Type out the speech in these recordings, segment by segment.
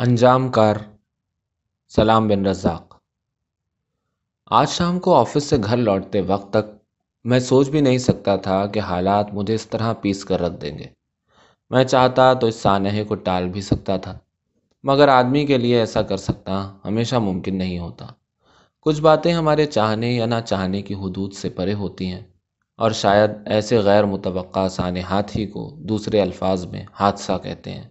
انجام کار سلام بن رزاق۔ آج شام کو آفس سے گھر لوٹتے وقت تک میں سوچ بھی نہیں سکتا تھا کہ حالات مجھے اس طرح پیس کر رکھ دیں گے۔ میں چاہتا تو اس سانحے کو ٹال بھی سکتا تھا، مگر آدمی کے لیے ایسا کر سکتا ہمیشہ ممکن نہیں ہوتا۔ کچھ باتیں ہمارے چاہنے یا نہ چاہنے کی حدود سے پرے ہوتی ہیں، اور شاید ایسے غیر متوقع سانحات ہی کو دوسرے الفاظ میں حادثہ کہتے ہیں۔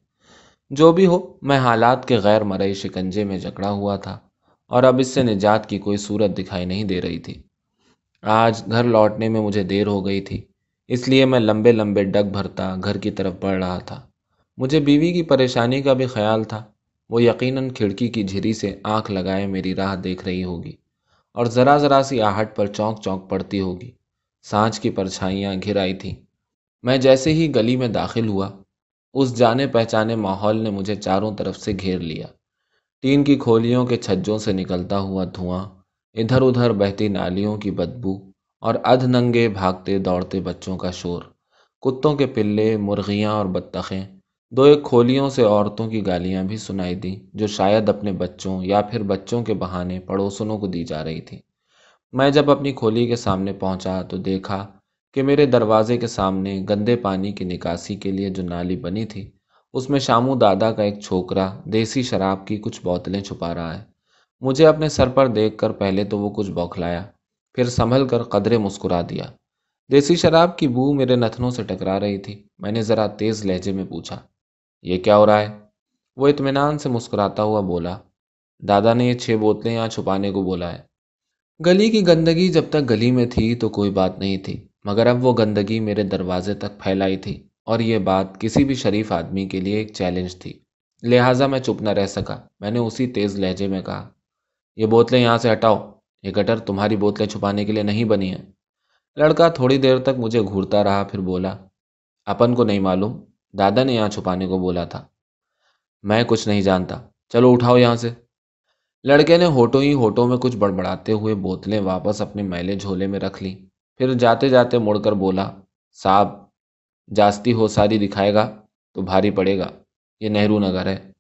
جو بھی ہو، میں حالات کے غیر مرئی شکنجے میں جکڑا ہوا تھا اور اب اس سے نجات کی کوئی صورت دکھائی نہیں دے رہی تھی۔ آج گھر لوٹنے میں مجھے دیر ہو گئی تھی، اس لیے میں لمبے لمبے ڈگ بھرتا گھر کی طرف بڑھ رہا تھا۔ مجھے بیوی کی پریشانی کا بھی خیال تھا، وہ یقیناً کھڑکی کی جھری سے آنکھ لگائے میری راہ دیکھ رہی ہوگی اور ذرا ذرا سی آہٹ پر چونک چونک پڑتی ہوگی۔ سانچ کی پرچھائیاں گھر آئی تھیں۔ میں جیسے ہی گلی میں داخل ہوا اس جانے پہچانے ماحول نے مجھے چاروں طرف سے گھیر لیا۔ ٹین کی کھولیوں کے چھجوں سے نکلتا ہوا دھواں، ادھر ادھر بہتی نالیوں کی بدبو اور ادھ ننگے بھاگتے دوڑتے بچوں کا شور۔ کتوں کے پلے، مرغیاں اور بطخیں۔ دو ایک کھولیوں سے عورتوں کی گالیاں بھی سنائی دیں، جو شاید اپنے بچوں یا پھر بچوں کے بہانے پڑوسنوں کو دی جا رہی تھی میں جب اپنی کھولی کے سامنے پہنچا تو دیکھا کہ میرے دروازے کے سامنے گندے پانی کی نکاسی کے لیے جو نالی بنی تھی، اس میں شامو دادا کا ایک چھوکرا دیسی شراب کی کچھ بوتلیں چھپا رہا ہے۔ مجھے اپنے سر پر دیکھ کر پہلے تو وہ کچھ بوکھلایا، پھر سنبھل کر قدرے مسکرا دیا۔ دیسی شراب کی بو میرے نتنوں سے ٹکرا رہی تھی۔ میں نے ذرا تیز لہجے میں پوچھا، یہ کیا ہو رہا ہے؟ وہ اطمینان سے مسکراتا ہوا بولا، دادا نے یہ چھ بوتلیں یہاں چھپانے کو بولا ہے۔ گلی کی گندگی جب تک گلی میں تھی تو کوئی بات نہیں تھی۔ مگر اب وہ گندگی میرے دروازے تک پھیلائی تھی اور یہ بات کسی بھی شریف آدمی کے لیے ایک چیلنج تھی۔ لہٰذا میں چپ نہ رہ سکا۔ میں نے اسی تیز لہجے میں کہا، یہ بوتلیں یہاں سے ہٹاؤ۔ یہ گٹر تمہاری بوتلیں چھپانے کے لیے نہیں بنی ہیں لڑکا تھوڑی دیر تک مجھے گھورتا رہا، پھر بولا، اپن کو نہیں معلوم، دادا نے یہاں چھپانے کو بولا تھا۔ میں کچھ نہیں جانتا۔ چلو اٹھاؤ یہاں سے۔ لڑکے نے ہوٹوں ہی ہوٹوں میں کچھ بڑبڑاتے ہوئے بوتلیں واپس اپنے میلے جھولے میں رکھ لیں۔ پھر جاتے جاتے مڑ کر بولا، صاحب، جاستی ہو ساری دکھائے گا تو بھاری پڑے گا، یہ نہرو نگر ہے۔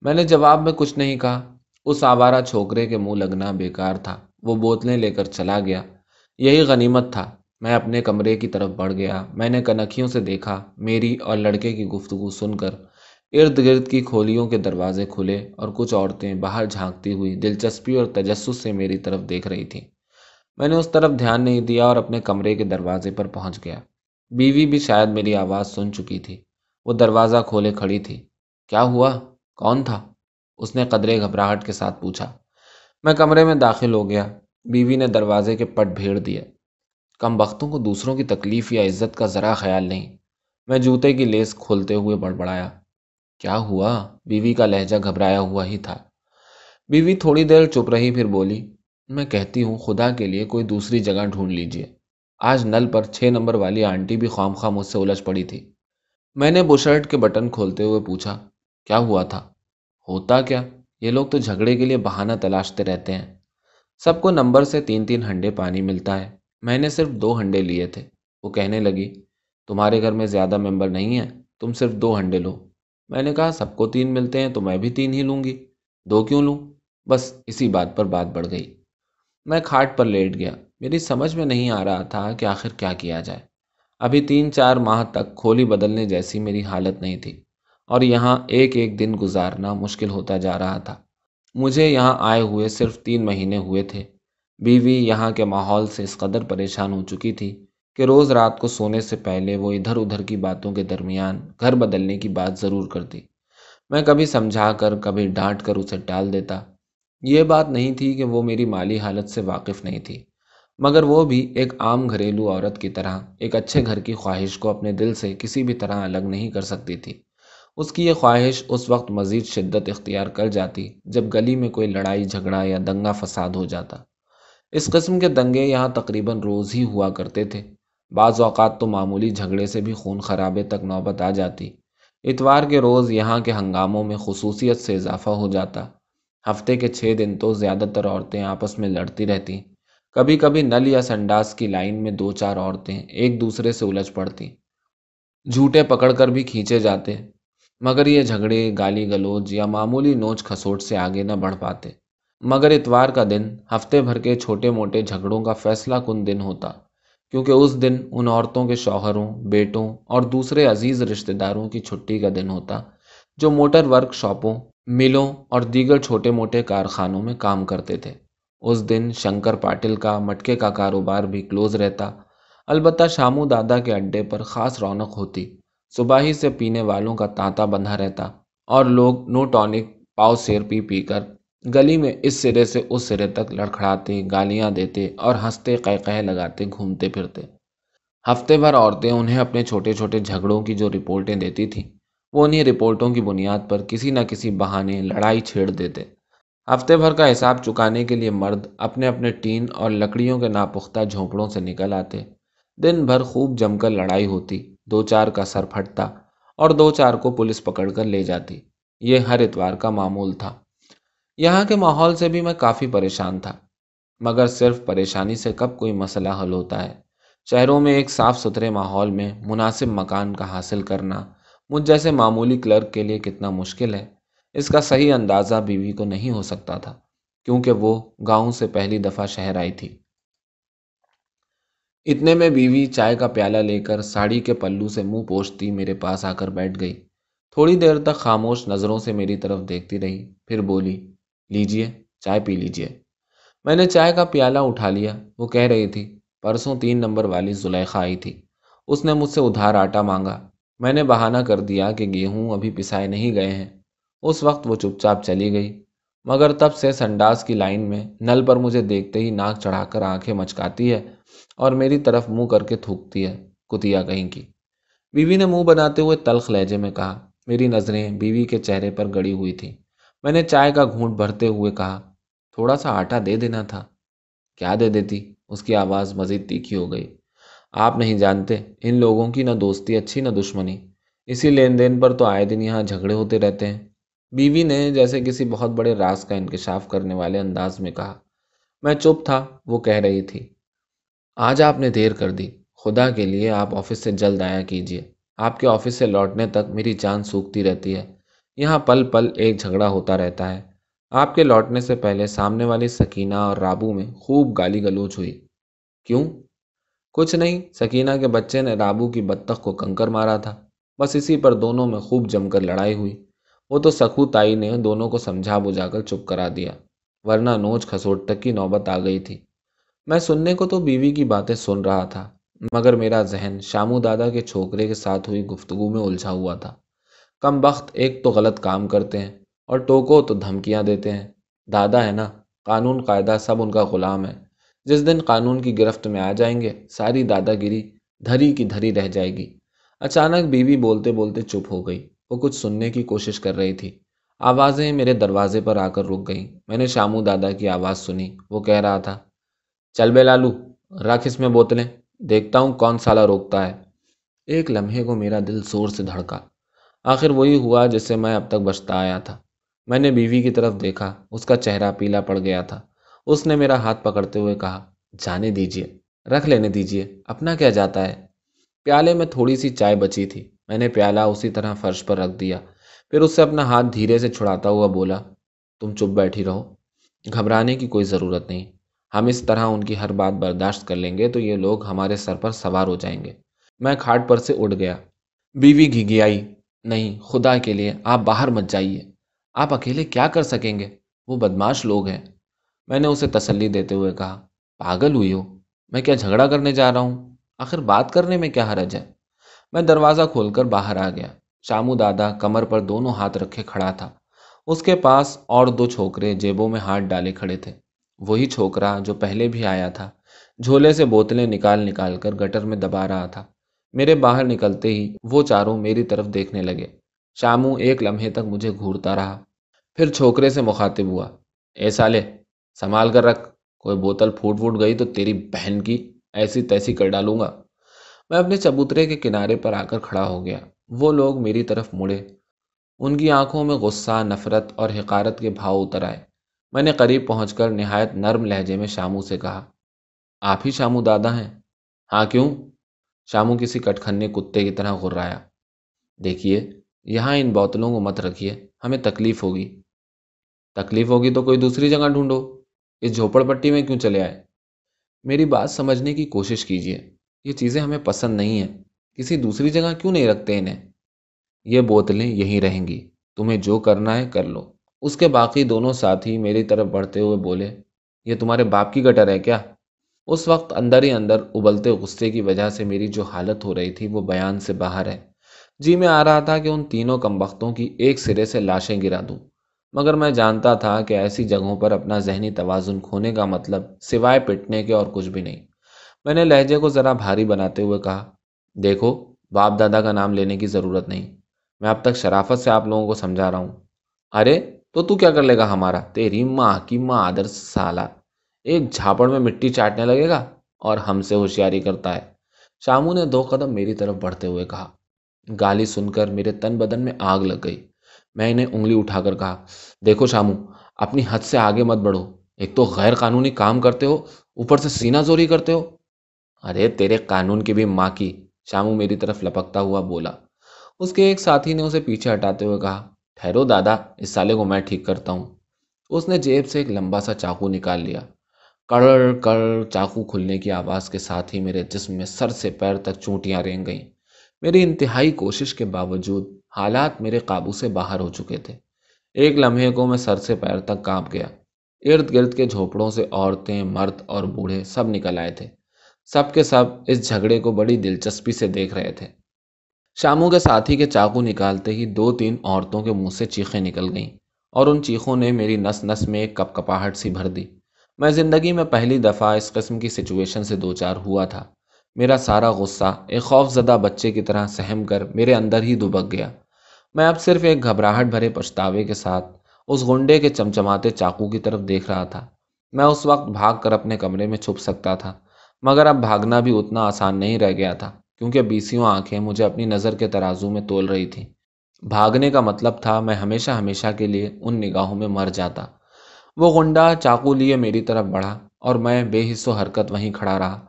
میں نے جواب میں کچھ نہیں کہا۔ اس آوارہ چھوکرے کے منہ لگنا بیکار تھا۔ وہ بوتلیں لے کر چلا گیا۔ یہی غنیمت تھا۔ میں اپنے کمرے کی طرف بڑھ گیا۔ میں نے کنکھیوں سے دیکھا، میری اور لڑکے کی گفتگو سن کر۔ ارد گرد کی کھولیوں کے دروازے کھلے اور کچھ عورتیں باہر جھانکتی ہوئی دلچسپی اور تجسس سے میری طرف دیکھ رہی تھیں۔ میں نے اس طرف دھیان نہیں دیا اور اپنے کمرے کے دروازے پر پہنچ گیا۔ بیوی بھی شاید میری آواز سن چکی تھی۔ وہ دروازہ کھولے کھڑی تھی۔ کیا ہوا؟ کون تھا؟ اس نے قدرے گھبراہٹ کے ساتھ پوچھا۔ میں کمرے میں داخل ہو گیا۔ بیوی نے دروازے کے پٹ بھیڑ دیے۔ کم بختوں کو دوسروں کی تکلیف یا عزت کا ذرا خیال نہیں۔ میں جوتے کی لیس کھولتے ہوئے بڑبڑایا۔ کیا ہوا؟ بیوی کا لہجہ گھبرایا ہوا ہی تھا۔ بیوی تھوڑی دیر چپ رہی، پھر بولی میں کہتی ہوں خدا کے لیے کوئی دوسری جگہ ڈھونڈ لیجیے آج نل پر چھ نمبر والی آنٹی بھی خام خواہ مجھ سے الجھ پڑی تھی۔ میں نے بشرٹ کے بٹن کھولتے ہوئے پوچھا، کیا ہوا تھا؟ ہوتا کیا؟ یہ لوگ تو جھگڑے کے لیے بہانہ تلاشتے رہتے ہیں۔ سب کو نمبر سے تین تین ہنڈے پانی ملتا ہے۔ میں نے صرف دو ہنڈے لیے تھے۔ وہ کہنے لگی، تمہارے گھر میں زیادہ ممبر نہیں ہیں، تم صرف دو ہنڈے لو۔ میں نے کہا، سب کو تین ملتے ہیں تو میں بھی تین ہی لوں گی۔ دو کیوں لوں؟ بس اسی بات پر بات بڑھ گئی۔ میں کھاٹ پر لیٹ گیا۔ میری سمجھ میں نہیں آ رہا تھا کہ آخر کیا کیا جائے۔ ابھی تین چار ماہ تک کھولی بدلنے جیسی میری حالت نہیں تھی اور یہاں ایک ایک دن گزارنا مشکل ہوتا جا رہا تھا۔ مجھے یہاں آئے ہوئے صرف تین مہینے ہوئے تھے۔ بیوی یہاں کے ماحول سے اس قدر پریشان ہو چکی تھی کہ روز رات کو سونے سے پہلے وہ ادھر ادھر کی باتوں کے درمیان گھر بدلنے کی بات ضرور کرتی۔ میں کبھی سمجھا کر، کبھی ڈانٹ کر اسے ٹال دیتا۔ یہ بات نہیں تھی کہ وہ میری مالی حالت سے واقف نہیں تھی، مگر وہ بھی ایک عام گھریلو عورت کی طرح، ایک اچھے گھر کی خواہش کو اپنے دل سے کسی بھی طرح الگ نہیں کر سکتی تھی۔ اس کی یہ خواہش اس وقت مزید شدت اختیار کر جاتی جب گلی میں کوئی لڑائی، جھگڑا یا دنگا فساد ہو جاتا۔ اس قسم کے دنگے یہاں تقریباً روز ہی ہوا کرتے تھے۔ بعض اوقات تو معمولی جھگڑے سے بھی خون خرابے تک نوبت آ جاتی۔ اتوار کے روز یہاں کے ہنگاموں میں خصوصیت سے اضافہ ہو جاتا۔ ہفتے کے چھ دن تو زیادہ تر عورتیں آپس میں لڑتی رہتی۔ کبھی کبھی نل یا سنڈاس کی لائن میں دو چار عورتیں ایک دوسرے سے الجھ پڑتی۔ جھوٹے پکڑ کر بھی کھینچے جاتے، مگر یہ جھگڑے، گالی گلوچ یا معمولی نوچ کھسوٹ سے آگے نہ بڑھ پاتے۔ مگر اتوار کا دن ہفتے بھر کے چھوٹے موٹے جھگڑوں کا فیصلہ کن دن ہوتا، کیونکہ اس دن ان عورتوں کے شوہروں، بیٹوں اور دوسرے عزیز رشتہ داروں کی چھٹی کا دن ہوتا، جو موٹر ورک شاپوں ملوں اور دیگر چھوٹے موٹے کارخانوں میں کام کرتے تھے۔ اس دن شنکر پاٹل کا مٹکے کا کاروبار بھی کلوز رہتا۔ البتہ شامو دادا کے اڈے پر خاص رونق ہوتی۔ صبح ہی سے پینے والوں کا تانتا بندھا رہتا اور لوگ نو ٹونک پاؤ سیر پی پی کر گلی میں اس سرے سے اس سرے تک لڑکھڑاتے، گالیاں دیتے اور ہنستے قہ لگاتے، گھومتے پھرتے۔ ہفتے بھر عورتیں انہیں اپنے چھوٹے چھوٹے جھگڑوں کی جو رپورٹیں دیتی تھیں۔ وہ انہیں رپورٹوں کی بنیاد پر کسی نہ کسی بہانے لڑائی چھیڑ دیتے۔ ہفتے بھر کا حساب چکانے کے لیے مرد اپنے اپنے ٹین اور لکڑیوں کے ناپختہ جھونپڑوں سے نکل آتے۔ دن بھر خوب جم کر لڑائی ہوتی، دو چار کا سر پھٹتا اور دو چار کو پولیس پکڑ کر لے جاتی۔ یہ ہر اتوار کا معمول تھا۔ یہاں کے ماحول سے بھی میں کافی پریشان تھا، مگر صرف پریشانی سے کب کوئی مسئلہ حل ہوتا ہے۔ شہروں میں ایک صاف ستھرے ماحول میں مناسب مکان کا حاصل کرنا مجھ جیسے معمولی کلرک کے لیے کتنا مشکل ہے۔ اس کا صحیح اندازہ بیوی کو نہیں ہو سکتا تھا، کیونکہ وہ گاؤں سے پہلی دفعہ شہر آئی تھی۔ اتنے میں بیوی چائے کا پیالہ لے کر ساڑی کے پلو سے منہ پوچھتی میرے پاس آ کر بیٹھ گئی۔ تھوڑی دیر تک خاموش نظروں سے میری طرف دیکھتی رہی، پھر بولی، لیجیے، چائے پی لیجیے۔ میں نے چائے کا پیالہ اٹھا لیا، وہ کہہ رہی تھی، پرسوں تین نمبر والی زلیخا آئی تھی۔ اس نے مجھ سے ادھار آٹا مانگا میں نے بہانہ کر دیا کہ گیہوں ابھی پسائے نہیں گئے ہیں۔ اس وقت وہ چپ چاپ چلی گئی، مگر تب سے سنڈاس کی لائن میں نل پر مجھے دیکھتے ہی ناک چڑھا کر آنکھیں مچکاتی ہے اور میری طرف منہ کر کے تھوکتی ہے کتیا کہیں کی۔ بیوی نے منہ بناتے ہوئے تلخ لہجے میں کہا، میری نظریں بیوی کے چہرے پر گڑی ہوئی تھیں۔ میں نے چائے کا گھونٹ بھرتے ہوئے کہا، تھوڑا سا آٹا دے دینا تھا۔ کیا دے دیتی؟ اس کی آواز مزید تیکھی ہو گئی۔ آپ نہیں جانتے، ان لوگوں کی نہ دوستی اچھی نہ دشمنی۔ اسی لین دین پر تو آئے دن یہاں جھگڑے ہوتے رہتے ہیں۔ بیوی نے جیسے کسی بہت بڑے راز کا انکشاف کرنے والے انداز میں کہا، میں چپ تھا، وہ کہہ رہی تھی۔ آج آپ نے دیر کر دی، خدا کے لیے آپ آفس سے جلد آیا کیجیے آپ کے آفس سے لوٹنے تک میری جان سوکھتی رہتی ہے۔ یہاں پل پل ایک جھگڑا ہوتا رہتا ہے۔ آپ کے لوٹنے سے پہلے سامنے والی سکینہ اور رابو میں خوب گالی گلوچ ہوئی۔ کیوں؟ کچھ نہیں، سکینہ کے بچے نے رابو کی بطخ کو کنکر مارا تھا۔ بس اسی پر دونوں میں خوب جم کر لڑائی ہوئی۔ وہ تو سکھو تائی نے دونوں کو سمجھا بجھا کر چپ کرا دیا، ورنہ نوچ کھسوٹ تک کی نوبت آ گئی تھی۔ میں سننے کو تو بیوی کی باتیں سن رہا تھا، مگر میرا ذہن شامو دادا کے چھوکرے کے ساتھ ہوئی گفتگو میں الجھا ہوا تھا۔ کم بخت ایک تو غلط کام کرتے ہیں اور ٹوکو تو دھمکیاں دیتے ہیں۔ دادا ہے نا، قانون قاعدہ سب ان کا غلام ہے۔ جس دن قانون کی گرفت میں آ جائیں گے، ساری دادا گیری دھری کی دھری رہ جائے گی۔ اچانک بیوی بولتے بولتے چپ ہو گئی، وہ کچھ سننے کی کوشش کر رہی تھی۔ آوازیں میرے دروازے پر آ کر رک گئیں۔ میں نے شامو دادا کی آواز سنی، وہ کہہ رہا تھا، چل بے لالو، رکھ اس میں بوتلیں، دیکھتا ہوں کون سالہ روکتا ہے۔ ایک لمحے کو میرا دل زور سے دھڑکا۔ آخر وہی ہوا جس سے میں اب تک بچتا آیا تھا۔ میں نے بیوی کی طرف دیکھا، اس کا چہرہ پیلا پڑ گیا تھا۔ اس نے میرا ہاتھ پکڑتے ہوئے کہا، جانے دیجیے رکھ لینے دیجیے اپنا کیا جاتا ہے؟ پیالے میں تھوڑی سی چائے بچی تھی۔ میں نے پیالہ اسی طرح فرش پر رکھ دیا۔ پھر اس سے اپنا ہاتھ دھیرے سے چھڑاتا ہوا بولا، تم چپ بیٹھی رہو، گھبرانے کی کوئی ضرورت نہیں۔ ہم اس طرح ان کی ہر بات برداشت کر لیں گے تو یہ لوگ ہمارے سر پر سوار ہو جائیں گے۔ میں کھاٹ پر سے اٹھ گیا۔ بیوی گھی نہیں، خدا کے لیے آپ باہر مت جائیے۔ آپ اکیلے کیا کر سکیں گے؟ وہ بدماش لوگ ہیں۔ میں نے اسے تسلی دیتے ہوئے کہا، پاگل ہوئی ہو، میں کیا جھگڑا کرنے جا رہا ہوں؟ آخر بات کرنے میں کیا حرج ہے؟ میں دروازہ کھول کر باہر آ گیا۔ شامو دادا کمر پر دونوں ہاتھ رکھے کھڑا تھا۔ اس کے پاس اور دو چھوکرے جیبوں میں ہاتھ ڈالے کھڑے تھے۔ وہی چھوکرا جو پہلے بھی آیا تھا۔ جھولے سے بوتلیں نکال نکال کر گٹر میں دبا رہا تھا۔ میرے باہر نکلتے ہی وہ چاروں میری طرف دیکھنے لگے۔ شامو ایک لمحے تک مجھے گھورتا رہا۔ پھر چھوکرے سے مخاطب ہوا، اے سالے سنبھال کر رکھ۔ کوئی بوتل پھوٹ پھوٹ گئی تو تیری بہن کی ایسی تیسی کر ڈالوں گا۔ میں اپنے چبوترے کے کنارے پر آ کر کھڑا ہو گیا۔ وہ لوگ میری طرف مڑے۔ ان کی آنکھوں میں غصہ، نفرت اور حقارت کے بھاؤ اتر آئے۔ میں نے قریب پہنچ کر نہایت نرم لہجے میں شامو سے کہا، آپ ہی شامو دادا ہیں۔ ہاں کیوں؟ شامو کسی کٹکھنے کتے کی طرح غرایا۔ دیکھیے، یہاں ان بوتلوں کو مت رکھیے۔ ہمیں تکلیف ہوگی۔ تکلیف ہوگی تو کوئی دوسری جگہ ڈھونڈو۔ اس جھوپڑ پٹی میں کیوں چلے آئے؟ میری بات سمجھنے کی کوشش کیجیے یہ چیزیں ہمیں پسند نہیں ہیں۔ کسی دوسری جگہ کیوں نہیں رکھتے انہیں؟ یہ بوتلیں یہیں رہیں گی۔ تمہیں جو کرنا ہے کر لو۔ اس کے باقی دونوں ساتھی میری طرف بڑھتے ہوئے بولے، یہ تمہارے باپ کی گٹر ہے کیا؟ اس وقت اندر ہی اندر ابلتے غصے کی وجہ سے میری جو حالت ہو رہی تھی وہ بیان سے باہر ہے۔ جی میں آ رہا تھا کہ ان تینوں کم وقتوں کی ایک سرے سے لاشیں گرا دوں۔ مگر میں جانتا تھا کہ ایسی جگہوں پر اپنا ذہنی توازن کھونے کا مطلب سوائے پٹنے کے اور کچھ بھی نہیں۔ میں نے لہجے کو ذرا بھاری بناتے ہوئے کہا، دیکھو، باپ دادا کا نام لینے کی ضرورت نہیں۔ میں اب تک شرافت سے آپ لوگوں کو سمجھا رہا ہوں۔ ارے، تو تو کیا کر لے گا ہمارا؟ تیری ماں کی ماں آدر سالہ ایک جھاپڑ میں مٹی چاٹنے لگے گا اور ہم سے ہوشیاری کرتا ہے۔ شامو نے دو قدم میری طرف بڑھتے ہوئے کہا۔ گالی سن کر میرے تن بدن میں آگ لگ گئی۔ میں انہیں انگلی اٹھا کر کہا، دیکھو شامو، اپنی حد سے آگے مت بڑھو۔ ایک تو غیر قانونی کام کرتے ہو، اوپر سے سینہ زوری کرتے ہو۔ ارے، تیرے قانون کی بھی ماں کی، شامو میری طرف لپکتا ہوا بولا۔ اس کے ایک ساتھی نے اسے پیچھے ہٹاتے ہوئے کہا، ٹھہرو دادا، اس سالے کو میں ٹھیک کرتا ہوں۔ اس نے جیب سے ایک لمبا سا چاقو نکال لیا۔ کڑ کڑ، چاقو کھلنے کی آواز کے ساتھ ہی میرے جسم میں سر سے پیر تک چونٹیاں رینگ گئیں۔ میری انتہائی کوشش کے باوجود حالات میرے قابو سے باہر ہو چکے تھے۔ ایک لمحے کو میں سر سے پیر تک کانپ گیا۔ ارد گرد کے جھوپڑوں سے عورتیں، مرد اور بوڑھے سب نکل آئے تھے۔ سب کے سب اس جھگڑے کو بڑی دلچسپی سے دیکھ رہے تھے۔ شاموں کے ساتھی کے چاقو نکالتے ہی دو تین عورتوں کے منہ سے چیخیں نکل گئیں اور ان چیخوں نے میری نس نس میں ایک کپ کپاہٹ سی بھر دی۔ میں زندگی میں پہلی دفعہ اس قسم کی سچویشن سے دو چار ہوا تھا۔ میرا سارا غصہ ایک خوف زدہ بچے کی طرح سہم کر میرے اندر ہی دبک گیا۔ میں اب صرف ایک گھبراہٹ بھرے پچھتاوے کے ساتھ اس گنڈے کے چمچماتے چاقو کی طرف دیکھ رہا تھا۔ میں اس وقت بھاگ کر اپنے کمرے میں چھپ سکتا تھا، مگر اب بھاگنا بھی اتنا آسان نہیں رہ گیا تھا، کیونکہ بیسیوں آنکھیں مجھے اپنی نظر کے ترازو میں تول رہی تھیں۔ بھاگنے کا مطلب تھا میں ہمیشہ ہمیشہ کے لیے ان نگاہوں میں مر جاتا۔ وہ گنڈا چاقو لیے میری طرف بڑھا اور میں بے حص و حرکت وہیں کھڑا رہا۔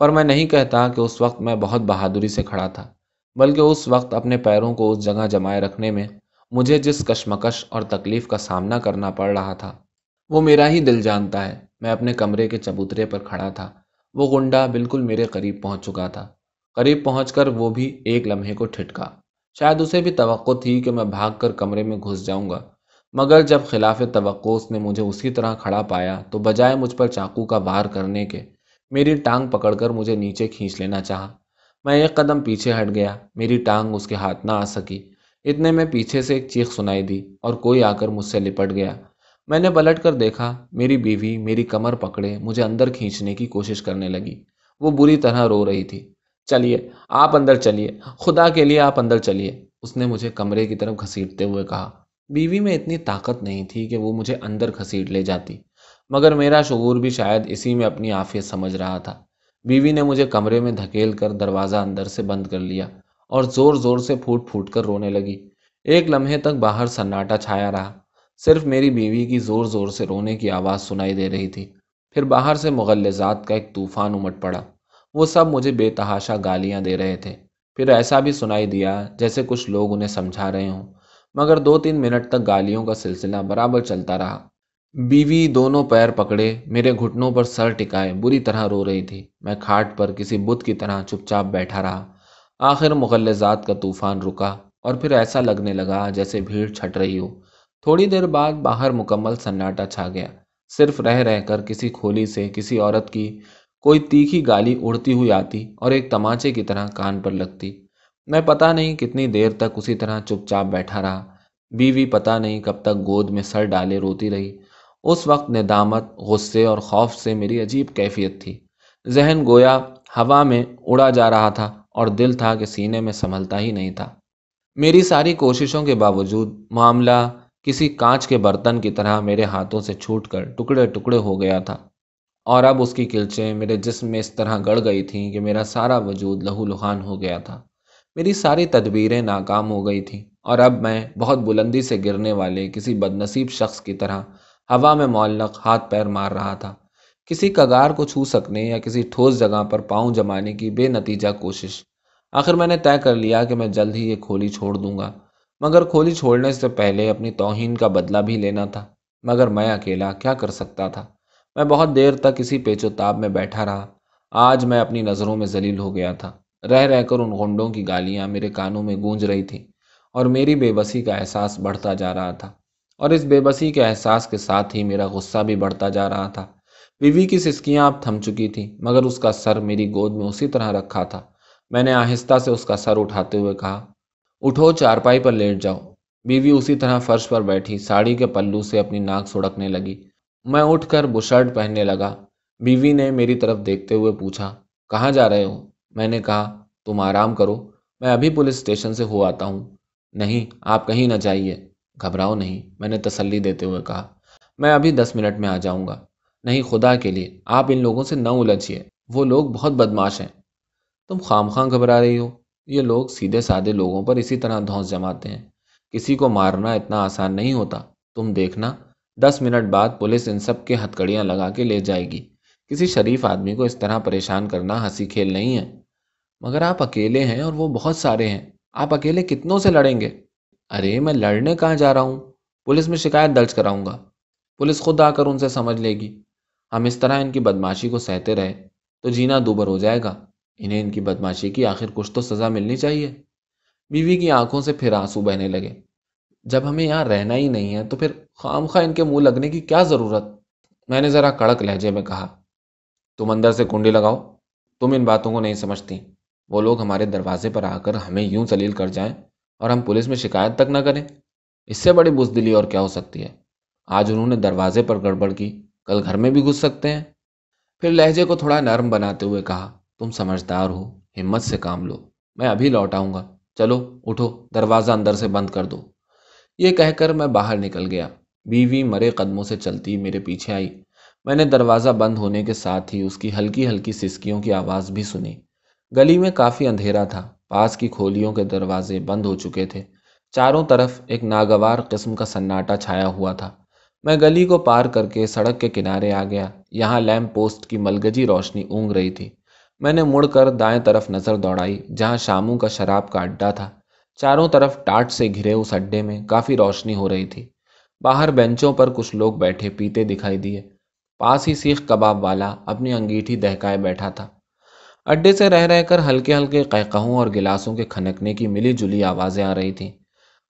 پر میں نہیں کہتا کہ اس وقت میں بہت بہادری سے کھڑا تھا، بلکہ اس وقت اپنے پیروں کو اس جگہ جمائے رکھنے میں مجھے جس کشمکش اور تکلیف کا سامنا کرنا پڑ رہا تھا، وہ میرا ہی دل جانتا ہے۔ میں اپنے کمرے کے چبوترے پر کھڑا تھا، وہ گنڈا بالکل میرے قریب پہنچ چکا تھا۔ قریب پہنچ کر وہ بھی ایک لمحے کو ٹھٹکا۔ شاید اسے بھی توقع تھی کہ میں بھاگ کر کمرے میں گھس جاؤں گا، مگر جب خلاف توقع اس نے مجھے اسی طرح کھڑا پایا، تو بجائے مجھ پر چاقو کا وار کرنے کے میری ٹانگ پکڑ کر مجھے نیچے کھینچ لینا چاہا۔ میں ایک قدم پیچھے ہٹ گیا۔ میری ٹانگ اس کے ہاتھ نہ آ سکی۔ اتنے میں پیچھے سے ایک چیخ سنائی دی اور کوئی آ کر مجھ سے لپٹ گیا۔ میں نے پلٹ کر دیکھا، میری بیوی میری کمر پکڑے مجھے اندر کھینچنے کی کوشش کرنے لگی۔ وہ بری طرح رو رہی تھی۔ چلیے، آپ اندر چلیے۔ خدا کے لیے آپ اندر چلیے۔ اس نے مجھے کمرے کی طرف گھسیٹتے ہوئے کہا۔ بیوی میں اتنی طاقت نہیں تھی کہ وہ مجھے اندر گھسیٹ لے جاتی۔ مگر میرا شعور بھی شاید اسی میں اپنی آفیت سمجھ رہا تھا۔ بیوی نے مجھے کمرے میں دھکیل کر دروازہ اندر سے بند کر لیا اور زور زور سے پھوٹ پھوٹ کر رونے لگی۔ ایک لمحے تک باہر سناٹا چھایا رہا۔ صرف میری بیوی کی زور زور سے رونے کی آواز سنائی دے رہی تھی۔ پھر باہر سے مغلزات کا ایک طوفان امٹ پڑا۔ وہ سب مجھے بے تحاشا گالیاں دے رہے تھے۔ پھر ایسا بھی سنائی دیا جیسے کچھ لوگ انہیں سمجھا رہے ہوں۔ مگر دو تین منٹ تک گالیوں کا سلسلہ برابر چلتا رہا۔ بیوی دونوں پیر پکڑے، میرے گھٹنوں پر سر ٹکائے، بری طرح رو رہی تھی۔ میں کھاٹ پر کسی بت کی طرح چپ چاپ بیٹھا رہا۔ آخر مغلزات کا طوفان رکا اور پھر ایسا لگنے لگا جیسے بھیڑ چھٹ رہی ہو۔ تھوڑی دیر بعد باہر مکمل سناٹا چھا گیا۔ صرف رہ رہ کر کسی کھولی سے کسی عورت کی کوئی تیکھی گالی اڑتی ہوئی آتی اور ایک تماچے کی طرح کان پر لگتی۔ میں پتہ نہیں کتنی دیر تک اسی طرح چپ چاپ بیٹھا رہا۔ بیوی پتہ نہیں کب تک گود میں سر ڈالے روتی رہی۔ اس وقت ندامت، غصے اور خوف سے میری عجیب کیفیت تھی۔ ذہن گویا ہوا میں اڑا جا رہا تھا اور دل تھا کہ سینے میں سنبھلتا ہی نہیں تھا۔ میری ساری کوششوں کے باوجود معاملہ کسی کانچ کے برتن کی طرح میرے ہاتھوں سے چھوٹ کر ٹکڑے ٹکڑے ہو گیا تھا اور اب اس کی کلچیں میرے جسم میں اس طرح گڑ گئی تھیں کہ میرا سارا وجود لہو لہان ہو گیا تھا۔ میری ساری تدبیریں ناکام ہو گئی تھیں اور اب میں بہت بلندی سے گرنے والے کسی بد نصیب شخص کی طرح ہوا میں معلق ہاتھ پیر مار رہا تھا۔ کسی کگار کو چھو سکنے یا کسی ٹھوس جگہ پر پاؤں جمانے کی بے نتیجہ کوشش۔ آخر میں نے طے کر لیا کہ میں جلد ہی یہ کھولی چھوڑ دوں گا۔ مگر کھولی چھوڑنے سے پہلے اپنی توہین کا بدلہ بھی لینا تھا۔ مگر میں اکیلا کیا کر سکتا تھا؟ میں بہت دیر تک اسی پیچ و تاب میں بیٹھا رہا۔ آج میں اپنی نظروں میں ذلیل ہو گیا تھا۔ رہ رہ کر ان غنڈوں کی گالیاں میرے کانوں میں گونج رہی تھیں اور میری بے بسی کا احساس بڑھتا جا رہا تھا۔ اور اس بے بسی کے احساس کے ساتھ ہی میرا غصہ بھی بڑھتا جا رہا تھا۔ بیوی کی سسکیاں اب تھم چکی تھیں، مگر اس کا سر میری گود میں اسی طرح رکھا تھا۔ میں نے آہستہ سے اس کا سر اٹھاتے ہوئے کہا، اٹھو، چارپائی پر لیٹ جاؤ۔ بیوی اسی طرح فرش پر بیٹھی، ساڑی کے پلو سے اپنی ناک سڑکنے لگی۔ میں اٹھ کر بشرٹ پہننے لگا۔ بیوی نے میری طرف دیکھتے ہوئے پوچھا، کہاں جا رہے ہو؟ میں نے کہا، تم آرام کرو، میں ابھی پولیس اسٹیشن سے ہو آتا ہوں۔ نہیں، آپ کہیں نہ جائیے۔ گھبراؤ نہیں۔ میں نے تسلی دیتے ہوئے کہا، میں ابھی دس منٹ میں آ جاؤں گا۔ نہیں، خدا کے لیے، آپ ان لوگوں سے نہ الجھیے۔ وہ لوگ بہت بدماش ہیں۔ تم خام خواہ گھبرا رہی ہو۔ یہ لوگ سیدھے سادے لوگوں پر اسی طرح دھونس جماتے ہیں۔ کسی کو مارنا اتنا آسان نہیں ہوتا۔ تم دیکھنا، دس منٹ بعد پولیس ان سب کے ہتکڑیاں لگا کے لے جائے گی۔ کسی شریف آدمی کو اس طرح پریشان کرنا ہنسی کھیل نہیں ہے۔ مگر آپ اکیلے ہیں اور وہ بہت سارے ہیں۔ آپ اکیلے کتنوں سے لڑیں گے؟ ارے، میں لڑنے کہاں جا رہا ہوں؟ پولیس میں شکایت درج کراؤں گا۔ پولیس خود آ کر ان سے سمجھ لے گی۔ ہم اس طرح ان کی بدماشی کو سہتے رہے تو جینا دوبر ہو جائے گا۔ انہیں ان کی بدماشی کی آخر کچھ تو سزا ملنی چاہیے۔ بیوی کی آنکھوں سے پھر آنسو بہنے لگے۔ جب ہمیں یہاں رہنا ہی نہیں ہے تو پھر خام خواہ ان کے منہ لگنے کی کیا ضرورت؟ میں نے ذرا کڑک لہجے میں کہا، تم اندر سے کنڈی لگاؤ۔ تم ان باتوں کو نہیں سمجھتی۔ وہ لوگ ہمارے دروازے پر آ کر ہمیں یوں سلیل کر جائیں۔ اور ہم پولیس میں شکایت تک نہ کریں۔ اس سے بڑی بزدلی اور کیا ہو سکتی ہے؟ آج انہوں نے دروازے پر گڑبڑ کی، کل گھر میں بھی گھس سکتے ہیں۔ پھر لہجے کو تھوڑا نرم بناتے ہوئے کہا، تم سمجھدار ہو، ہمت سے کام لو۔ میں ابھی لوٹ آؤں گا۔ چلو، اٹھو، دروازہ اندر سے بند کر دو۔ یہ کہہ کر میں باہر نکل گیا۔ بیوی مرے قدموں سے چلتی میرے پیچھے آئی۔ میں نے دروازہ بند ہونے کے ساتھ ہی اس کی ہلکی ہلکی سسکیوں کی آواز بھی سنی۔ گلی میں کافی اندھیرا تھا۔ پاس کی کھولیوں کے دروازے بند ہو چکے تھے۔ چاروں طرف ایک ناگوار قسم کا سناٹا چھایا ہوا تھا۔ میں گلی کو پار کر کے سڑک کے کنارے آ گیا۔ یہاں لیمپ پوسٹ کی ملگجی روشنی اونگ رہی تھی۔ میں نے مڑ کر دائیں طرف نظر دوڑائی، جہاں شاموں کا شراب کا اڈا تھا۔ چاروں طرف ٹاٹ سے گھرے اس اڈے میں کافی روشنی ہو رہی تھی۔ باہر بینچوں پر کچھ لوگ بیٹھے پیتے دکھائی دیے۔ پاس ہی سیخ کباب والا اپنی انگیٹھی دہکائے بیٹھا تھا۔ اڈے سے رہ رہ کر ہلکے ہلکے قہقہوں اور گلاسوں کے کھنکنے کی ملی جلی آوازیں آ رہی تھیں۔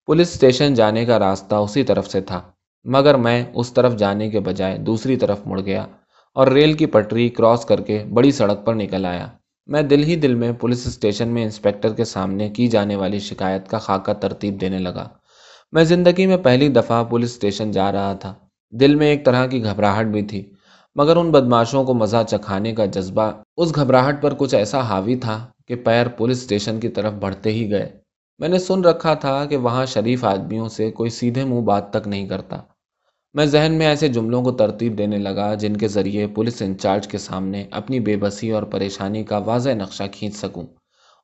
پولیس اسٹیشن جانے کا راستہ اسی طرف سے تھا، مگر میں اس طرف جانے کے بجائے دوسری طرف مڑ گیا اور ریل کی پٹری کراس کر کے بڑی سڑک پر نکل آیا۔ میں دل ہی دل میں پولیس اسٹیشن میں انسپیکٹر کے سامنے کی جانے والی شکایت کا خاکہ ترتیب دینے لگا۔ میں زندگی میں پہلی دفعہ پولیس اسٹیشن جا رہا تھا۔ دل میں ایک طرح کی گھبراہٹ بھی تھی۔ مگر ان بدماشوں کو مزہ چکھانے کا جذبہ اس گھبراہٹ پر کچھ ایسا حاوی تھا کہ پیر پولیس اسٹیشن کی طرف بڑھتے ہی گئے۔ میں نے سن رکھا تھا کہ وہاں شریف آدمیوں سے کوئی سیدھے منہ بات تک نہیں کرتا۔ میں ذہن میں ایسے جملوں کو ترتیب دینے لگا جن کے ذریعے پولیس انچارج کے سامنے اپنی بے بسی اور پریشانی کا واضح نقشہ کھینچ سکوں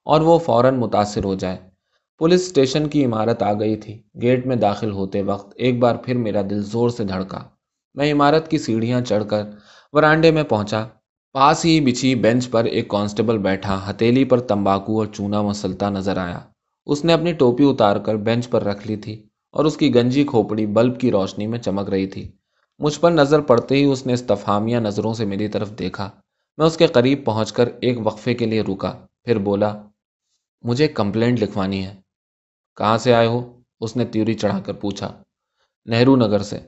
اور وہ فوراً متاثر ہو جائے۔ پولیس اسٹیشن کی عمارت آ گئی تھی، گیٹ میں داخل ہوتے وقت ایک بار پھر میرا دل زور سے دھڑکا۔ میں عمارت کی سیڑھیاں چڑھ کر ورانڈے میں پہنچا۔ پاس ہی بچھی بینچ پر ایک کانسٹیبل بیٹھا ہتیلی پر تمباکو اور چونا مسلتا نظر آیا۔ اس نے اپنی ٹوپی اتار کر بینچ پر رکھ لی تھی اور اس کی گنجی کھوپڑی بلب کی روشنی میں چمک رہی تھی۔ مجھ پر نظر پڑتے ہی اس نے استفامیہ نظروں سے میری طرف دیکھا۔ میں اس کے قریب پہنچ کر ایک وقفے کے لیے رکا، پھر بولا، مجھے کمپلینٹ لکھوانی ہے۔ کہاں سے آئے ہو؟ اس نے تیوری چڑھا کر پوچھا، نہرو نگر سے۔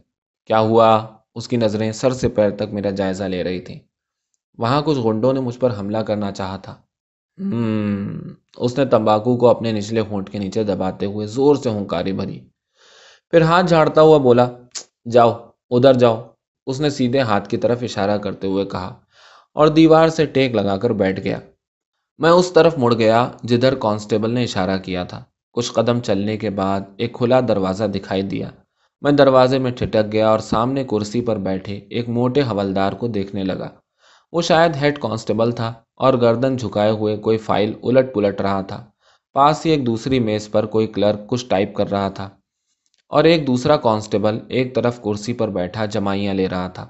کیا ہوا؟ اس کی نظریں سر سے پیر تک میرا جائزہ لے رہی تھیں۔ وہاں کچھ گنڈوں نے مجھ پر حملہ کرنا چاہا تھا۔ ہم اس نے تمباکو کو اپنے نچلے ہونٹ کے نیچے دباتے ہوئے زور سے ہنکاری بھری۔ پھر ہاتھ جھاڑتا ہوا بولا، جاؤ، ادھر جاؤ۔ اس نے سیدھے ہاتھ کی طرف اشارہ کرتے ہوئے کہا اور دیوار سے ٹیک لگا کر بیٹھ گیا۔ میں اس طرف مڑ گیا جدھر کانسٹیبل نے اشارہ کیا تھا۔ کچھ قدم چلنے کے بعد ایک کھلا دروازہ دکھائی دیا۔ میں دروازے میں ٹھٹک گیا اور سامنے کرسی پر بیٹھے ایک موٹے حولدار کو دیکھنے لگا۔ وہ شاید ہیڈ کانسٹیبل تھا اور گردن جھکائے ہوئے کوئی فائل الٹ پلٹ رہا تھا۔ پاس ہی ایک دوسری میز پر کوئی کلرک کچھ ٹائپ کر رہا تھا اور ایک دوسرا کانسٹیبل ایک طرف کرسی پر بیٹھا جمائیاں لے رہا تھا۔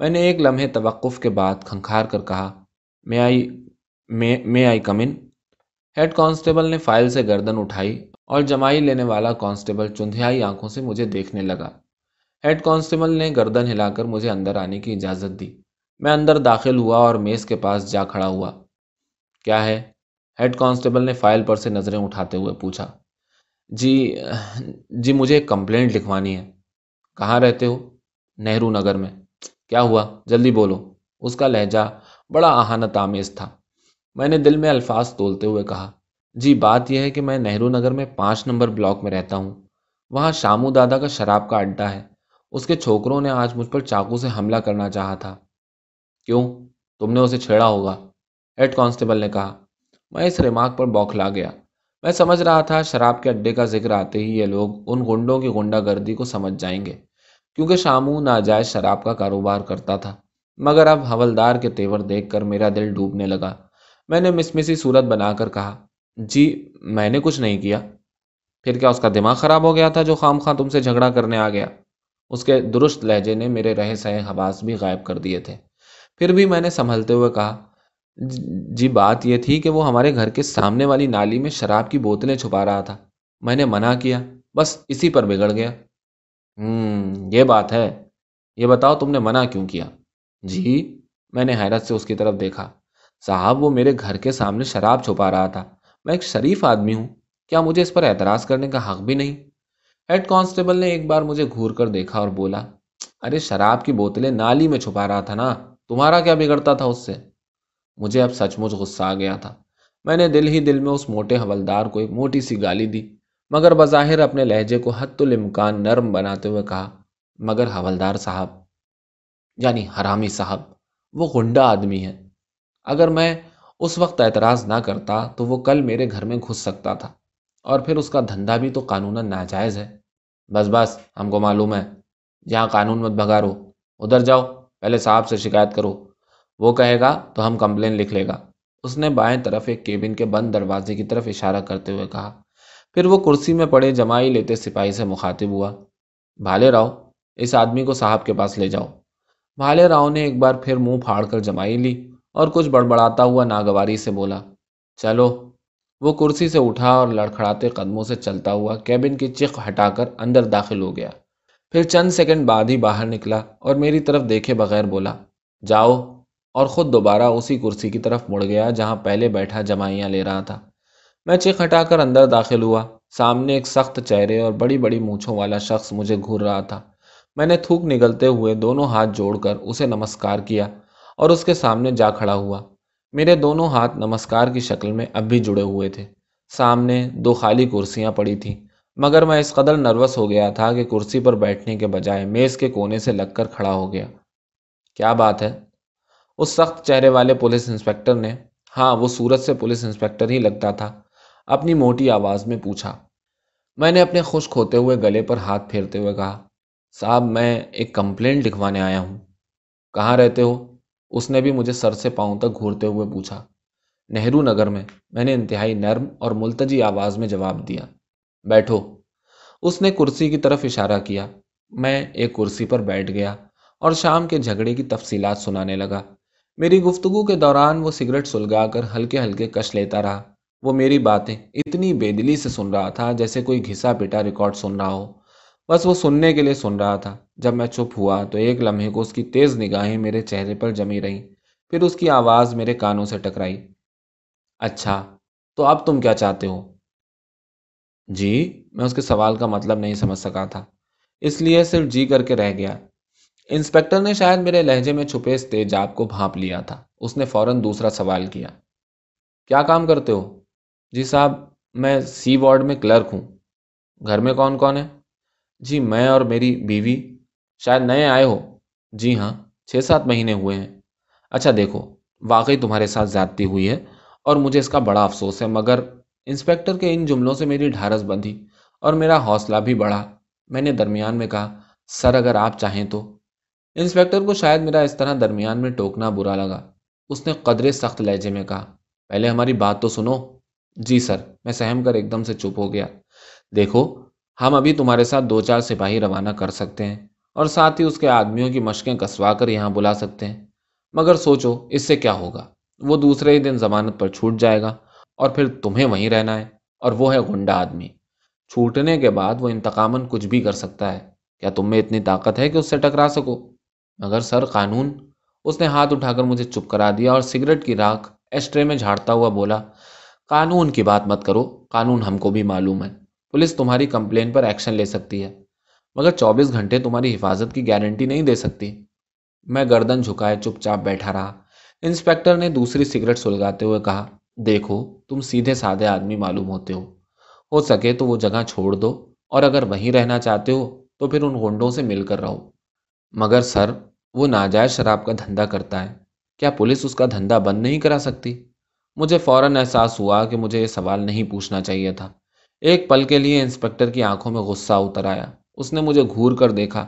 میں نے ایک لمحے توقف کے بعد کھنکھار کر کہا میں آئی میں آئی کمن ہیڈ کانسٹیبل نے فائل سے گردن اٹھائی اور جمائی لینے والا کانسٹیبل چندھیائی آنکھوں سے مجھے دیکھنے لگا۔ ہیڈ کانسٹیبل نے گردن ہلا کر مجھے اندر آنے کی اجازت دی۔ میں اندر داخل ہوا اور میز کے پاس جا کھڑا ہوا۔ کیا ہے؟ ہیڈ کانسٹیبل نے فائل پر سے نظریں اٹھاتے ہوئے پوچھا۔ جی جی مجھے ایک کمپلینٹ لکھوانی ہے۔ کہاں رہتے ہو؟ نہرو نگر میں۔ کیا ہوا؟ جلدی بولو۔ اس کا لہجہ بڑا آہانت آمیز تھا۔ میں نے دل میں الفاظ تولتے ہوئے کہا۔ جی بات یہ ہے کہ میں نہرو نگر میں پانچ نمبر بلاک میں رہتا ہوں۔ وہاں شامو دادا کا شراب کا اڈا ہے۔ اس کے چھوکروں نے آج مجھ پر چاقو سے حملہ کرنا چاہا تھا۔ کیوں؟ تم نے اسے چھیڑا ہوگا۔ ہیڈ کانسٹیبل نے کہا۔ میں اس ریمارک پر بوکھلا گیا۔ میں سمجھ رہا تھا شراب کے اڈے کا ذکر آتے ہی یہ لوگ ان گنڈوں کی گنڈا گردی کو سمجھ جائیں گے۔ کیونکہ شامو ناجائز شراب کا کاروبار کرتا تھا۔ مگر اب حولدار کے تیور دیکھ کر میرا دل ڈوبنے لگا۔ میں نے مسمسی صورت بنا کر کہا۔ جی میں نے کچھ نہیں کیا۔ پھر کیا اس کا دماغ خراب ہو گیا تھا جو خام خواہ تم سے جھگڑا کرنے آ گیا؟ اس کے درست لہجے نے میرے رہے سہے حواس بھی غائب کر دیے تھے۔ پھر بھی میں نے سنبھلتے ہوئے کہا جی،, جی بات یہ تھی کہ وہ ہمارے گھر کے سامنے والی نالی میں شراب کی بوتلیں چھپا رہا تھا۔ میں نے منع کیا، بس اسی پر بگڑ گیا۔ ہوں یہ بات ہے۔ یہ بتاؤ تم نے منع کیوں کیا؟ جی میں نے حیرت سے اس کی طرف دیکھا۔ صاحب، وہ میرے گھر کے سامنے شراب چھپا رہا تھا۔ میں ایک شریف آدمی ہوں۔ کیا مجھے اس پر اعتراض کرنے کا حق بھی نہیں؟ ہیڈ کانسٹیبل نے ایک بار مجھے گھور کر دیکھا اور بولا، ارے شراب کی بوتلیں نالی میں چھپا رہا تھا نا، تمہارا کیا بگڑتا تھا اس سے؟ مجھے اب سچ مچ غصہ آ گیا تھا۔ میں نے دل ہی دل میں اس موٹے حولدار کو ایک موٹی سی گالی دی، مگر بظاہر اپنے لہجے کو حت الامکان نرم بناتے ہوئے کہا، مگر حولدار صاحب یعنی حرامی صاحب، وہ گنڈا آدمی ہے۔ اگر میں اس وقت اعتراض نہ کرتا تو وہ کل میرے گھر میں گھس سکتا تھا۔ اور پھر اس کا دھندا بھی تو قانون ناجائز ہے۔ بس بس، ہم کو معلوم ہے۔ جہاں قانون مت بگارو ادھر جاؤ، پہلے صاحب سے شکایت کرو۔ وہ کہے گا تو ہم کمپلین لکھ لے گا۔ اس نے بائیں طرف ایک کیبن کے بند دروازے کی طرف اشارہ کرتے ہوئے کہا۔ پھر وہ کرسی میں پڑے جمائی لیتے سپاہی سے مخاطب ہوا۔ بھالے راؤ، اس آدمی کو صاحب کے پاس لے جاؤ۔ بھالے راؤ نے ایک بار پھر منہ پھاڑ کر جمائی لی۔ اور کچھ بڑبڑاتا ہوا ناگواری سے بولا، چلو. وہ کرسی سے اٹھا اور لڑکھڑاتے قدموں سے چلتا ہوا کیبن کی چک ہٹا کر اندر داخل ہو گیا۔ پھر چند سیکنڈ بعد ہی باہر نکلا اور میری طرف دیکھے بغیر بولا، جاؤ. اور خود دوبارہ اسی کرسی کی طرف مڑ گیا جہاں پہلے بیٹھا جمائیاں لے رہا تھا۔ میں چک ہٹا کر اندر داخل ہوا۔ سامنے ایک سخت چہرے اور بڑی بڑی مونچھوں والا شخص مجھے گھور رہا تھا۔ میں نے تھوک نگلتے ہوئے دونوں ہاتھ جوڑ کر اسے نمسکار کیا۔ اور اس کے سامنے جا کھڑا ہوا۔ میرے دونوں ہاتھ نمسکار کی شکل میں اب بھی جڑے ہوئے تھے۔ سامنے دو خالی کرسیاں پڑی تھیں، مگر میں اس قدر نروس ہو گیا تھا کہ کرسی پر بیٹھنے کے بجائے میز کے کونے سے لگ کر کھڑا ہو گیا۔ کیا بات ہے؟ اس سخت چہرے والے پولیس انسپکٹر نے ہاں وہ سورت سے پولیس انسپکٹر ہی لگتا تھا، اپنی موٹی آواز میں پوچھا۔ میں نے اپنے خشک ہوتے ہوئے گلے پر ہاتھ پھیرتے ہوئے کہا، صاحب، میں ایک کمپلینٹ لکھوانے آیا ہوں۔ کہاں رہتے ہو؟ اس نے بھی مجھے سر سے پاؤں تک گھورتے ہوئے پوچھا، نہرو نگر میں میں نے انتہائی نرم اور ملتجی آواز میں جواب دیا، بیٹھو۔ اس نے کرسی کی طرف اشارہ کیا۔ میں ایک کرسی پر بیٹھ گیا اور شام کے جھگڑے کی تفصیلات سنانے لگا۔ میری گفتگو کے دوران وہ سگریٹ سلگا کر ہلکے ہلکے کش لیتا رہا۔ وہ میری باتیں اتنی بے دلی سے سن رہا تھا جیسے کوئی گھسا پٹا ریکارڈ سن رہا ہو۔ بس وہ سننے کے لیے سن رہا تھا۔ جب میں چپ ہوا تو ایک لمحے کو اس کی تیز نگاہیں میرے چہرے پر جمی رہیں۔ پھر اس کی آواز میرے کانوں سے ٹکرائی۔ اچھا تو اب تم کیا چاہتے ہو؟ جی میں اس کے سوال کا مطلب نہیں سمجھ سکا تھا۔ اس لیے صرف جی کر کے رہ گیا۔ انسپیکٹر نے شاید میرے لہجے میں چھپے اس تیجاب کو بھانپ لیا تھا۔ اس نے فوراً دوسرا سوال کیا۔ کیا کام کرتے ہو؟ جی صاحب، میں سی وارڈ میں کلرک ہوں۔ گھر میں کون کون ہے؟ جی میں اور میری بیوی شاید نئے آئے ہو۔ جی ہاں چھ سات مہینے ہوئے ہیں۔ اچھا دیکھو، واقعی تمہارے ساتھ زیادتی ہوئی ہے اور مجھے اس کا بڑا افسوس ہے، مگر انسپیکٹر کے ان جملوں سے میری ڈھارس بندھی اور میرا حوصلہ بھی بڑھا۔ میں نے درمیان میں کہا، سر، اگر آپ چاہیں تو۔ انسپیکٹر کو شاید میرا اس طرح درمیان میں ٹوکنا برا لگا۔ اس نے قدرے سخت لہجے میں کہا، پہلے ہماری بات تو سنو۔ جی سر، میں سہم کر ایک دم سے چپ ہو گیا۔ دیکھو ہم ابھی تمہارے ساتھ دو چار سپاہی روانہ کر سکتے ہیں اور ساتھ ہی اس کے آدمیوں کی مشقیں کسوا کر یہاں بلا سکتے ہیں۔ مگر سوچو، اس سے کیا ہوگا؟ وہ دوسرے ہی دن ضمانت پر چھوٹ جائے گا اور پھر تمہیں وہیں رہنا ہے اور وہ ہے گنڈا آدمی۔ چھوٹنے کے بعد وہ انتقامن کچھ بھی کر سکتا ہے۔ کیا تم میں اتنی طاقت ہے کہ اس سے ٹکرا سکو؟ مگر سر، قانون؟ اس نے ہاتھ اٹھا کر مجھے چپ کرا دیا اور سگریٹ کی راکھ ایسٹرے میں جھاڑتا ہوا بولا، قانون کی بات مت کرو، قانون ہم کو بھی معلوم ہے۔ پولیس تمہاری کمپلین پر ایکشن لے سکتی ہے، مگر چوبیس گھنٹے تمہاری حفاظت کی گارنٹی نہیں دے سکتی۔ میں گردن جھکائے چپ چاپ بیٹھا رہا۔ انسپیکٹر نے دوسری سگریٹ سلگاتے ہوئے کہا، دیکھو، تم سیدھے سادے آدمی معلوم ہوتے ہو۔ ہو سکے تو وہ جگہ چھوڑ دو، اور اگر وہیں رہنا چاہتے ہو تو پھر ان گنڈوں سے مل کر رہو۔ مگر سر، وہ ناجائز شراب کا دھندا کرتا ہے۔ کیا پولیس اس کا دھندا بند نہیں کرا سکتی؟ مجھے فوراً احساس ہوا کہ مجھے یہ سوال نہیں پوچھنا چاہیے تھا۔ ایک پل کے لیے انسپیکٹر کی آنکھوں میں غصہ اتر آیا۔ اس نے مجھے گھور کر دیکھا،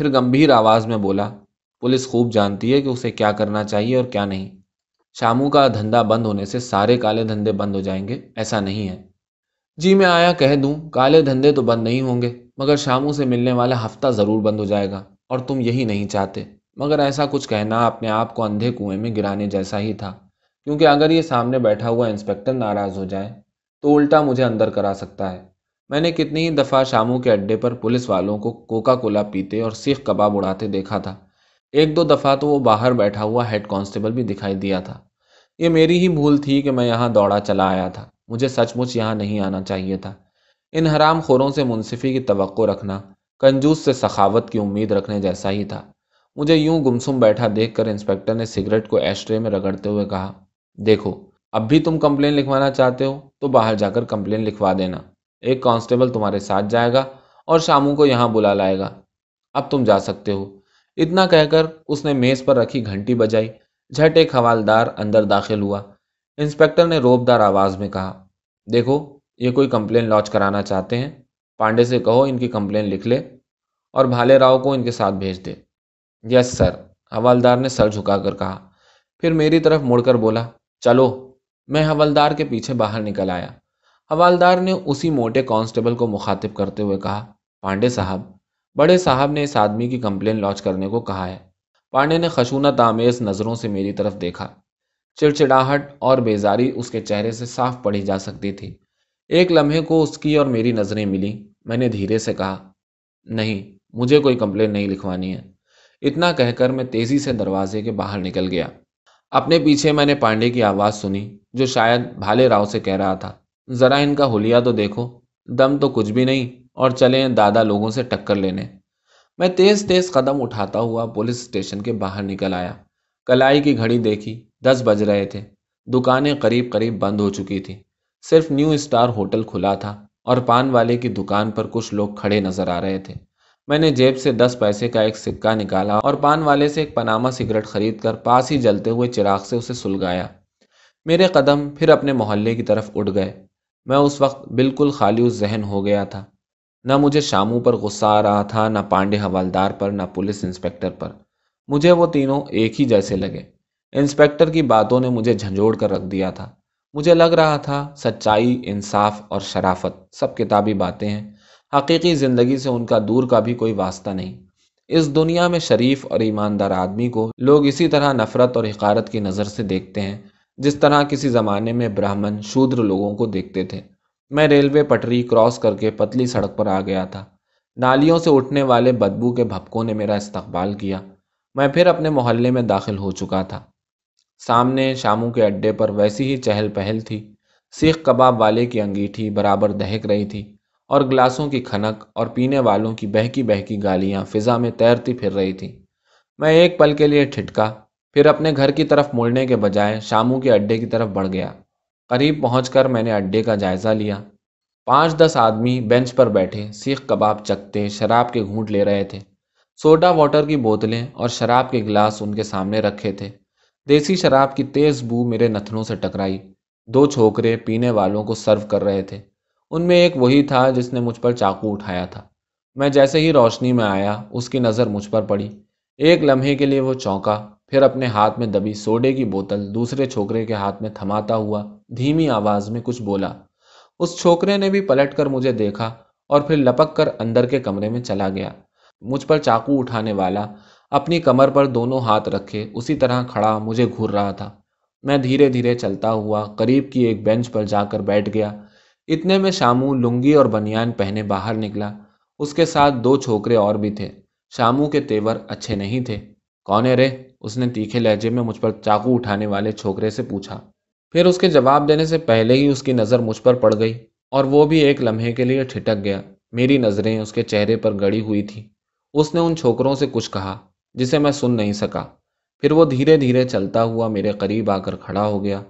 پھر گمبھیر آواز میں بولا، پولیس خوب جانتی ہے کہ اسے کیا کرنا چاہیے اور کیا نہیں۔ شامو کا دھندا بند ہونے سے سارے کالے دھندے بند ہو جائیں گے، ایسا نہیں ہے۔ جی میں آیا کہہ دوں، کالے دھندے تو بند نہیں ہوں گے، مگر شامو سے ملنے والا ہفتہ ضرور بند ہو جائے گا، اور تم یہی نہیں چاہتے۔ مگر ایسا کچھ کہنا اپنے آپ کو اندھے کنویں میں گرانے جیسا ہی تھا، کیونکہ اگر یہ سامنے بیٹھا ہوا انسپیکٹر ناراض ہو جائے تو الٹا مجھے اندر کرا سکتا ہے۔ میں نے کتنی ہی دفعہ شاموں کے اڈے پر پولیس والوں کو کوکا کولا پیتے اور سیخ کباب اڑاتے دیکھا تھا۔ ایک دو دفعہ تو وہ باہر بیٹھا ہوا ہیڈ کانسٹیبل بھی دکھائی دیا تھا۔ یہ میری ہی بھول تھی کہ میں یہاں دوڑا چلا آیا تھا۔ مجھے سچ مچ یہاں نہیں آنا چاہیے تھا۔ ان حرام خوروں سے منصفی کی توقع رکھنا، کنجوس سے سخاوت کی امید رکھنے جیسا ہی تھا۔ مجھے یوں گمسم بیٹھا دیکھ کر انسپیکٹر نے سگریٹ کو ایشٹرے میں رگڑتے ہوئے کہا، دیکھو اب بھی تم کمپلین لکھوانا چاہتے ہو تو باہر جا کر کمپلین لکھوا دینا۔ ایک کانسٹیبل تمہارے ساتھ جائے گا اور شاموں کو یہاں بلا لائے گا۔ اب تم جا سکتے ہو۔ اتنا کہہ کر اس نے میز پر رکھی گھنٹی بجائی۔ جھٹ ایک حوالدار اندر داخل ہوا۔ انسپیکٹر نے روب دار آواز میں کہا، دیکھو، یہ کوئی کمپلین لانچ کرانا چاہتے ہیں؟ پانڈے سے کہو ان کی کمپلین لکھ لے اور بھالے راؤ کو ان کے ساتھ بھیج دے۔ یس سر، حوالدار نے سر جھکا کر کہا۔ پھر میری طرف مڑ کر بولا، چلو۔ میں حوالدار کے پیچھے باہر نکل آیا۔ حوالدار نے اسی موٹے کانسٹیبل کو مخاطب کرتے ہوئے کہا، پانڈے صاحب، بڑے صاحب نے اس آدمی کی کمپلین لانچ کرنے کو کہا ہے۔ پانڈے نے خشونت آمیز نظروں سے میری طرف دیکھا۔ چڑچڑاہٹ اور بیزاری اس کے چہرے سے صاف پڑھی جا سکتی تھی۔ ایک لمحے کو اس کی اور میری نظریں ملی میں نے دھیرے سے کہا، نہیں، مجھے کوئی کمپلین نہیں لکھوانی ہے۔ اتنا کہہ کر میں تیزی سے دروازے کے باہر نکل گیا۔ اپنے پیچھے میں نے پانڈے کی آواز سنی۔ جو شاید بھالے راؤ سے کہہ رہا تھا۔ ذرا ان کا ہولیا تو دیکھو، دم تو کچھ بھی نہیں، اور چلیں دادا لوگوں سے ٹکر لینے۔ میں تیز تیز قدم اٹھاتا ہوا پولیس اسٹیشن کے باہر نکل آیا۔ کلائی کی گھڑی دیکھی، دس بج رہے تھے۔ دکانیں قریب قریب بند ہو چکی تھی صرف نیو اسٹار ہوٹل کھلا تھا، اور پان والے کی دکان پر کچھ لوگ کھڑے نظر آ رہے تھے۔ میں نے جیب سے دس پیسے کا ایک سکہ نکالا، اور پان والے سے ایک پناما سگریٹ خرید کر پاس ہی جلتے ہوئے چراغ سے اسے سلگایا۔ میرے قدم پھر اپنے محلے کی طرف اٹھ گئے۔ میں اس وقت بالکل خالی اس ذہن ہو گیا تھا۔ نہ مجھے شاموں پر غصہ آ رہا تھا، نہ پانڈے حوالدار پر، نہ پولیس انسپیکٹر پر۔ مجھے وہ تینوں ایک ہی جیسے لگے۔ انسپیکٹر کی باتوں نے مجھے جھنجھوڑ کر رکھ دیا تھا۔ مجھے لگ رہا تھا، سچائی، انصاف اور شرافت سب کتابی باتیں ہیں۔ حقیقی زندگی سے ان کا دور کا بھی کوئی واسطہ نہیں۔ اس دنیا میں شریف اور ایماندار آدمی کو لوگ اسی طرح نفرت اور حقارت کی نظر سے دیکھتے ہیں۔ جس طرح کسی زمانے میں براہمن شودر لوگوں کو دیکھتے تھے، میں ریلوے پٹری کراس کر کے پتلی سڑک پر آ گیا تھا۔ نالیوں سے اٹھنے والے بدبو کے بھپکوں نے میرا استقبال کیا۔ میں پھر اپنے محلے میں داخل ہو چکا تھا۔ سامنے شاموں کے اڈے پر ویسی ہی چہل پہل تھی۔ سیخ کباب والے کی انگیٹھی برابر دہک رہی تھی اور گلاسوں کی کھنک اور پینے والوں کی بہکی بہکی گالیاں فضا میں تیرتی پھر رہی تھیں میں ایک پل کے لیے ٹھٹکا پھر اپنے گھر کی طرف مڑنے کے بجائے شاموں کے اڈے کی طرف بڑھ گیا۔ قریب پہنچ کر میں نے اڈے کا جائزہ لیا۔ پانچ دس آدمی بینچ پر بیٹھے، سیخ کباب چکتے شراب کے گھونٹ لے رہے تھے۔ سوڈا واٹر کی بوتلیں اور شراب کے گلاس ان کے سامنے رکھے تھے۔ دیسی شراب کی تیز بو میرے نتنوں سے ٹکرائی۔ دو چھوکرے پینے والوں کو سرو کر رہے تھے۔ ان میں ایک وہی تھا جس نے مجھ پر چاقو اٹھایا تھا۔ میں جیسے ہی روشنی میں آیا، اس کی نظر مجھ پر پڑی۔ ایک لمحے کے لیے وہ چونکا پھر اپنے ہاتھ میں دبی سوڈے کی بوتل دوسرے چھوکرے کے ہاتھ میں تھماتا ہوا دھیمی آواز میں کچھ بولا۔ اس چھوکرے نے بھی پلٹ کر مجھے دیکھا اور پھر لپک کر اندر کے کمرے میں چلا گیا۔ مجھ پر چاقو اٹھانے والا اپنی کمر پر دونوں ہاتھ رکھے اسی طرح کھڑا مجھے گھور رہا تھا۔ میں دھیرے دھیرے چلتا ہوا قریب کی ایک بینچ پر جا کر بیٹھ گیا۔ اتنے میں شامو لنگی اور بنیان پہنے باہر نکلا۔ اس کے ساتھ دو چھوکرے اور بھی تھے۔ شامو کے تیور اچھے نہیں تھے۔ کون رے؟ اس نے تیکھے لہجے میں مجھ پر چاقو اٹھانے والے چھوکرے سے پوچھا۔ پھر اس کے جواب دینے سے پہلے ہی اس کی نظر مجھ پر پڑ گئی اور وہ بھی ایک لمحے کے لیے ٹھٹک گیا۔ میری نظریں اس کے چہرے پر گڑی ہوئی تھی اس نے ان چھوکروں سے کچھ کہا جسے میں سن نہیں سکا۔ پھر وہ دھیرے دھیرے چلتا ہوا میرے قریب آ کر کھڑا ہو گیا۔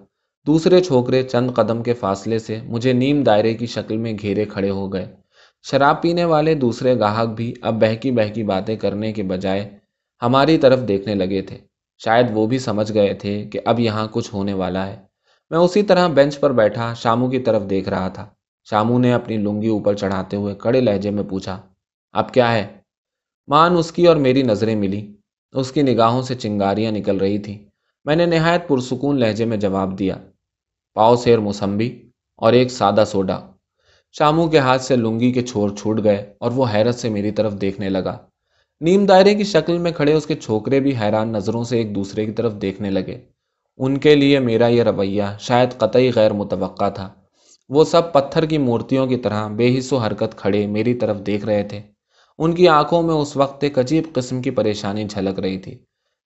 دوسرے چھوکرے چند قدم کے فاصلے سے مجھے نیم دائرے کی شکل میں گھیرے کھڑے ہو گئے۔ شراب پینے والے دوسرے گاہک بھی اب بہکی بہکی باتیں کرنے کے بجائے ہماری طرف دیکھنے لگے تھے۔ شاید وہ بھی سمجھ گئے تھے کہ اب یہاں کچھ ہونے والا ہے۔ میں اسی طرح بینچ پر بیٹھا شامو کی طرف دیکھ رہا تھا۔ شامو نے اپنی لنگی اوپر چڑھاتے ہوئے کڑے لہجے میں پوچھا، اب کیا ہے؟ مان اس کی اور میری نظریں ملی۔ اس کی نگاہوں سے چنگاریاں نکل رہی تھیں۔ میں نے نہایت پرسکون لہجے میں جواب دیا، پاؤ سیر موسمبی اور ایک سادہ سوڈا۔ شامو کے ہاتھ سے لنگی کے چھوڑ چھوٹ گئے اور وہ حیرت سے میری طرف دیکھنے لگا۔ نیم دائرے کی شکل میں کھڑے اس کے چھوکرے بھی حیران نظروں سے ایک دوسرے کی طرف دیکھنے لگے۔ ان کے لیے میرا یہ رویہ شاید قطعی غیر متوقع تھا۔ وہ سب پتھر کی مورتیوں کی طرح بے حص و حرکت کھڑے میری طرف دیکھ رہے تھے۔ ان کی آنکھوں میں اس وقت ایک عجیب قسم کی پریشانی جھلک رہی تھی۔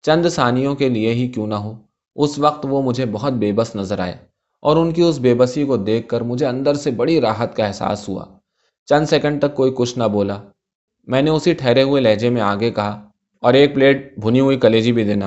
چند ثانیوں کے لیے ہی کیوں نہ ہو، اس وقت وہ مجھے بہت بے بس نظر آئے اور ان کی اس بے بسی کو دیکھ کر مجھے اندر سے بڑی راحت کا احساس ہوا۔ چند سیکنڈ تک کوئی کچھ نہ بولا۔ میں نے اسی ٹھہرے ہوئے لہجے میں آگے کہا اور ایک پلیٹ بھنی ہوئی کلیجی بھی دینا۔